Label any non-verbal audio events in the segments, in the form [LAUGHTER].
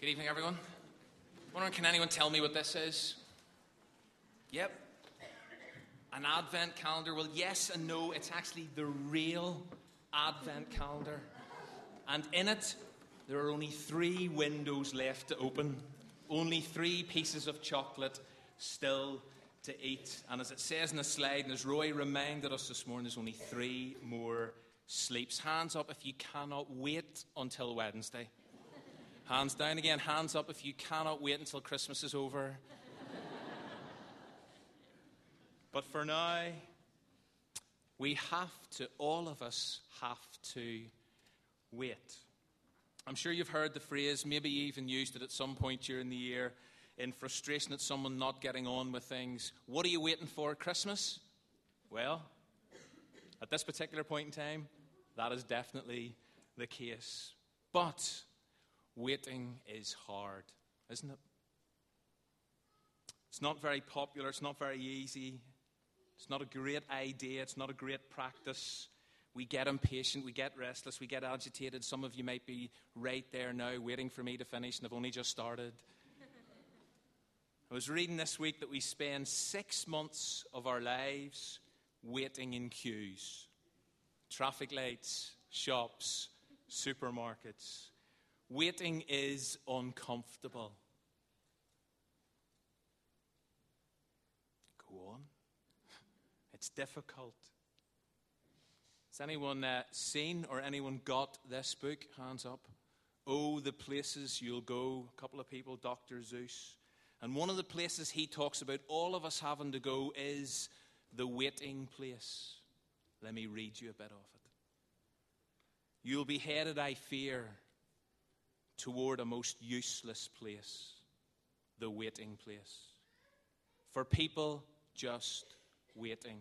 Good evening, everyone. Wondering, can anyone tell me what this is? Yep. An advent calendar. Well, yes and no. It's actually the real advent calendar. And in it, there are only three windows left to open, only three pieces of chocolate still to eat. And as it says in the slide, and as Roy reminded us this morning, there's only three more sleeps. Hands up if you cannot wait until Wednesday. Hands down again. Hands up if you cannot wait until Christmas is over. [LAUGHS] but for now, we have to, all of us have to wait. I'm sure you've heard the phrase, maybe even used it at some point during the year in frustration at someone not getting on with things. What are you waiting for at Christmas? Well, at this particular point in time, that is definitely the case. But waiting is hard, isn't it? It's not very popular, it's not very easy, it's not a great idea, it's not a great practice. We get impatient, we get restless, we get agitated. Some of you might be right there now waiting for me to finish, and I've only just started. I was reading this week that we spend six months of our lives waiting in queues traffic lights, shops, supermarkets. Waiting is uncomfortable. Go on. It's difficult. Has anyone uh, seen or anyone got this book? Hands up. Oh, the places you'll go. A couple of people, Dr. Seuss. And one of the places he talks about all of us having to go is the waiting place. Let me read you a bit of it. You'll be headed, I fear, toward a most useless place the waiting place. For people just waiting.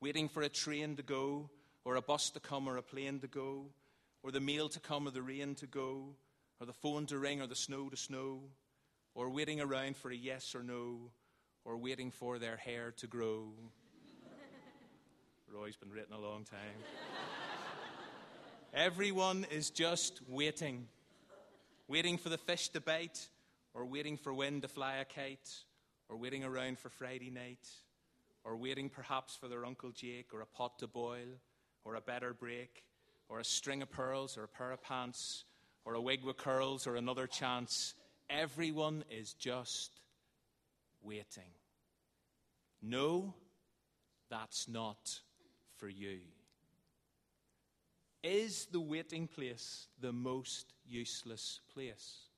Waiting for a train to go, or a bus to come, or a plane to go, or the mail to come, or the rain to go, or the phone to ring, or the snow to snow or waiting around for a yes or no, or waiting for their hair to grow. [LAUGHS] Roy's been written a long time. [LAUGHS] Everyone is just waiting. Waiting for the fish to bite, or waiting for wind to fly a kite, or waiting around for Friday night, or waiting perhaps for their Uncle Jake, or a pot to boil, or a better break, or a string of pearls, or a pair of pants, or a wig with curls, or another chance Everyone is just waiting. No, that's not for you. Is the waiting place the most useless place?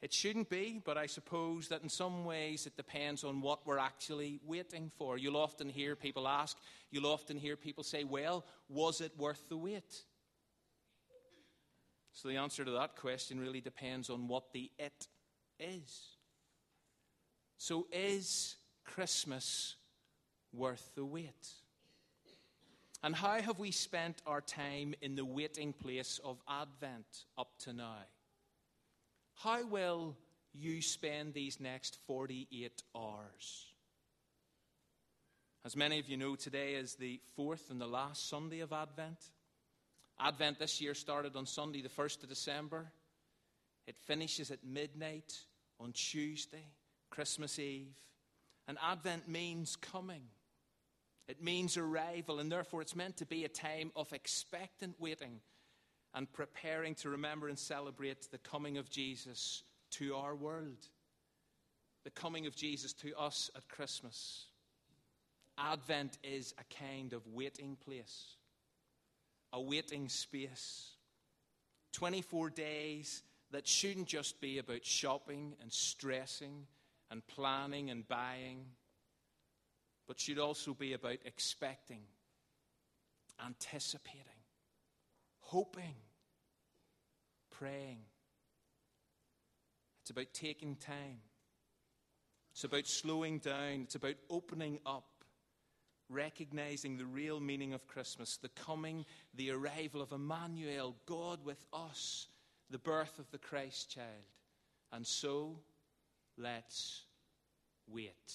It shouldn't be, but I suppose that in some ways it depends on what we're actually waiting for. You'll often hear people ask, you'll often hear people say, Well, was it worth the wait? So the answer to that question really depends on what the it is. So is Christmas worth the wait? And how have we spent our time in the waiting place of Advent up to now? How will you spend these next 48 hours? As many of you know, today is the fourth and the last Sunday of Advent. Advent this year started on Sunday, the 1st of December. It finishes at midnight on Tuesday, Christmas Eve. And Advent means coming, it means arrival, and therefore it's meant to be a time of expectant waiting and preparing to remember and celebrate the coming of Jesus to our world, the coming of Jesus to us at Christmas. Advent is a kind of waiting place a waiting space. 24 days that shouldn't just be about shopping and stressing and planning and buying, but should also be about expecting, anticipating, hoping, praying. It's about taking time. It's about slowing down. It's about opening up recognizing the real meaning of Christmas, the coming, the arrival of Emmanuel, God with us, the birth of the Christ child. And so, let's wait.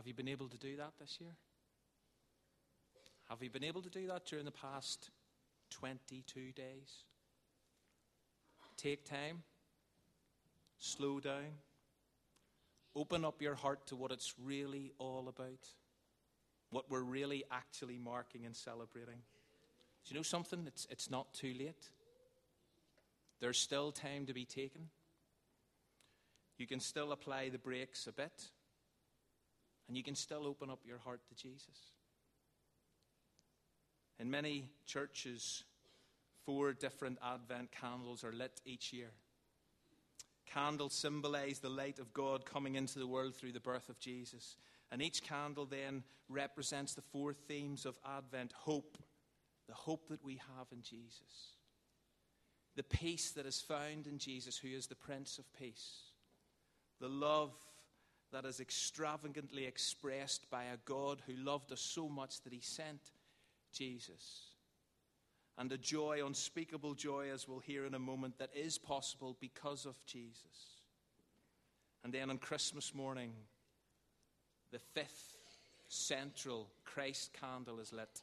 Have you been able to do that this year? Have you been able to do that during the past 22 days? Take time, slow down, open up your heart to what it's really all about, what we're really actually marking and celebrating. Do you know something? It's, it's not too late. There's still time to be taken. You can still apply the brakes a bit, and you can still open up your heart to Jesus. In many churches, Four different Advent candles are lit each year. Candles symbolize the light of God coming into the world through the birth of Jesus. And each candle then represents the four themes of Advent hope, the hope that we have in Jesus, the peace that is found in Jesus, who is the Prince of Peace, the love that is extravagantly expressed by a God who loved us so much that he sent Jesus and a joy, unspeakable joy, as we'll hear in a moment, that is possible because of Jesus. And then on Christmas morning, the fifth central Christ candle is lit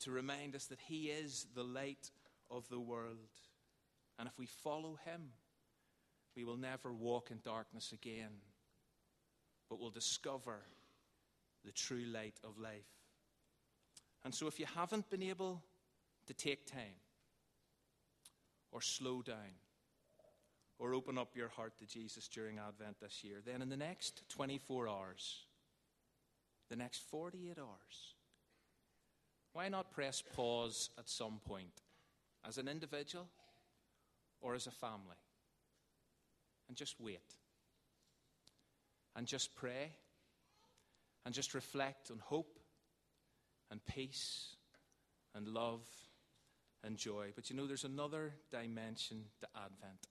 to remind us that He is the light of the world. And if we follow Him, we will never walk in darkness again, but will discover the true light of life. And so, if you haven't been able to take time or slow down or open up your heart to Jesus during Advent this year, then in the next 24 hours, the next 48 hours, why not press pause at some point as an individual or as a family and just wait and just pray and just reflect on hope and peace and love and joy. But you know, there's another dimension to Advent.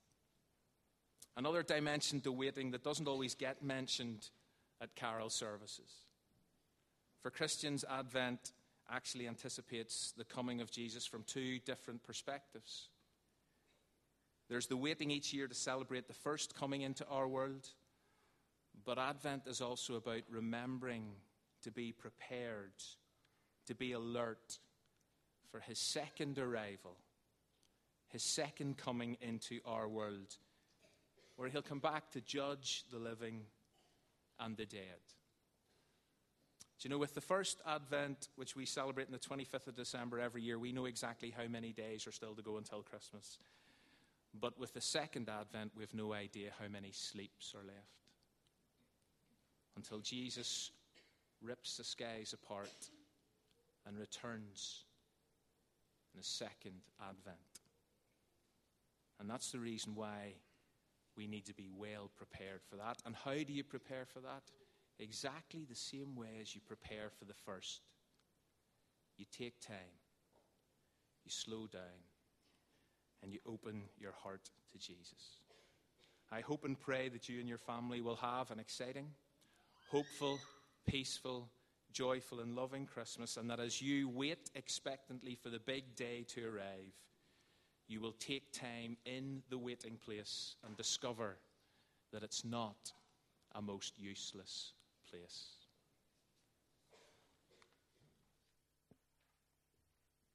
Another dimension to waiting that doesn't always get mentioned at carol services. For Christians, Advent actually anticipates the coming of Jesus from two different perspectives. There's the waiting each year to celebrate the first coming into our world, but Advent is also about remembering to be prepared, to be alert, for his second arrival, his second coming into our world, where he'll come back to judge the living and the dead. Do you know, with the first Advent, which we celebrate on the 25th of December every year, we know exactly how many days are still to go until Christmas. But with the second Advent, we have no idea how many sleeps are left. Until Jesus rips the skies apart and returns in the second advent. And that's the reason why we need to be well prepared for that. And how do you prepare for that? Exactly the same way as you prepare for the first. You take time, you slow down, and you open your heart to Jesus. I hope and pray that you and your family will have an exciting, hopeful, peaceful, joyful and loving Christmas, and that as you wait expectantly for the big day to arrive, you will take time in the waiting place and discover that it's not a most useless place.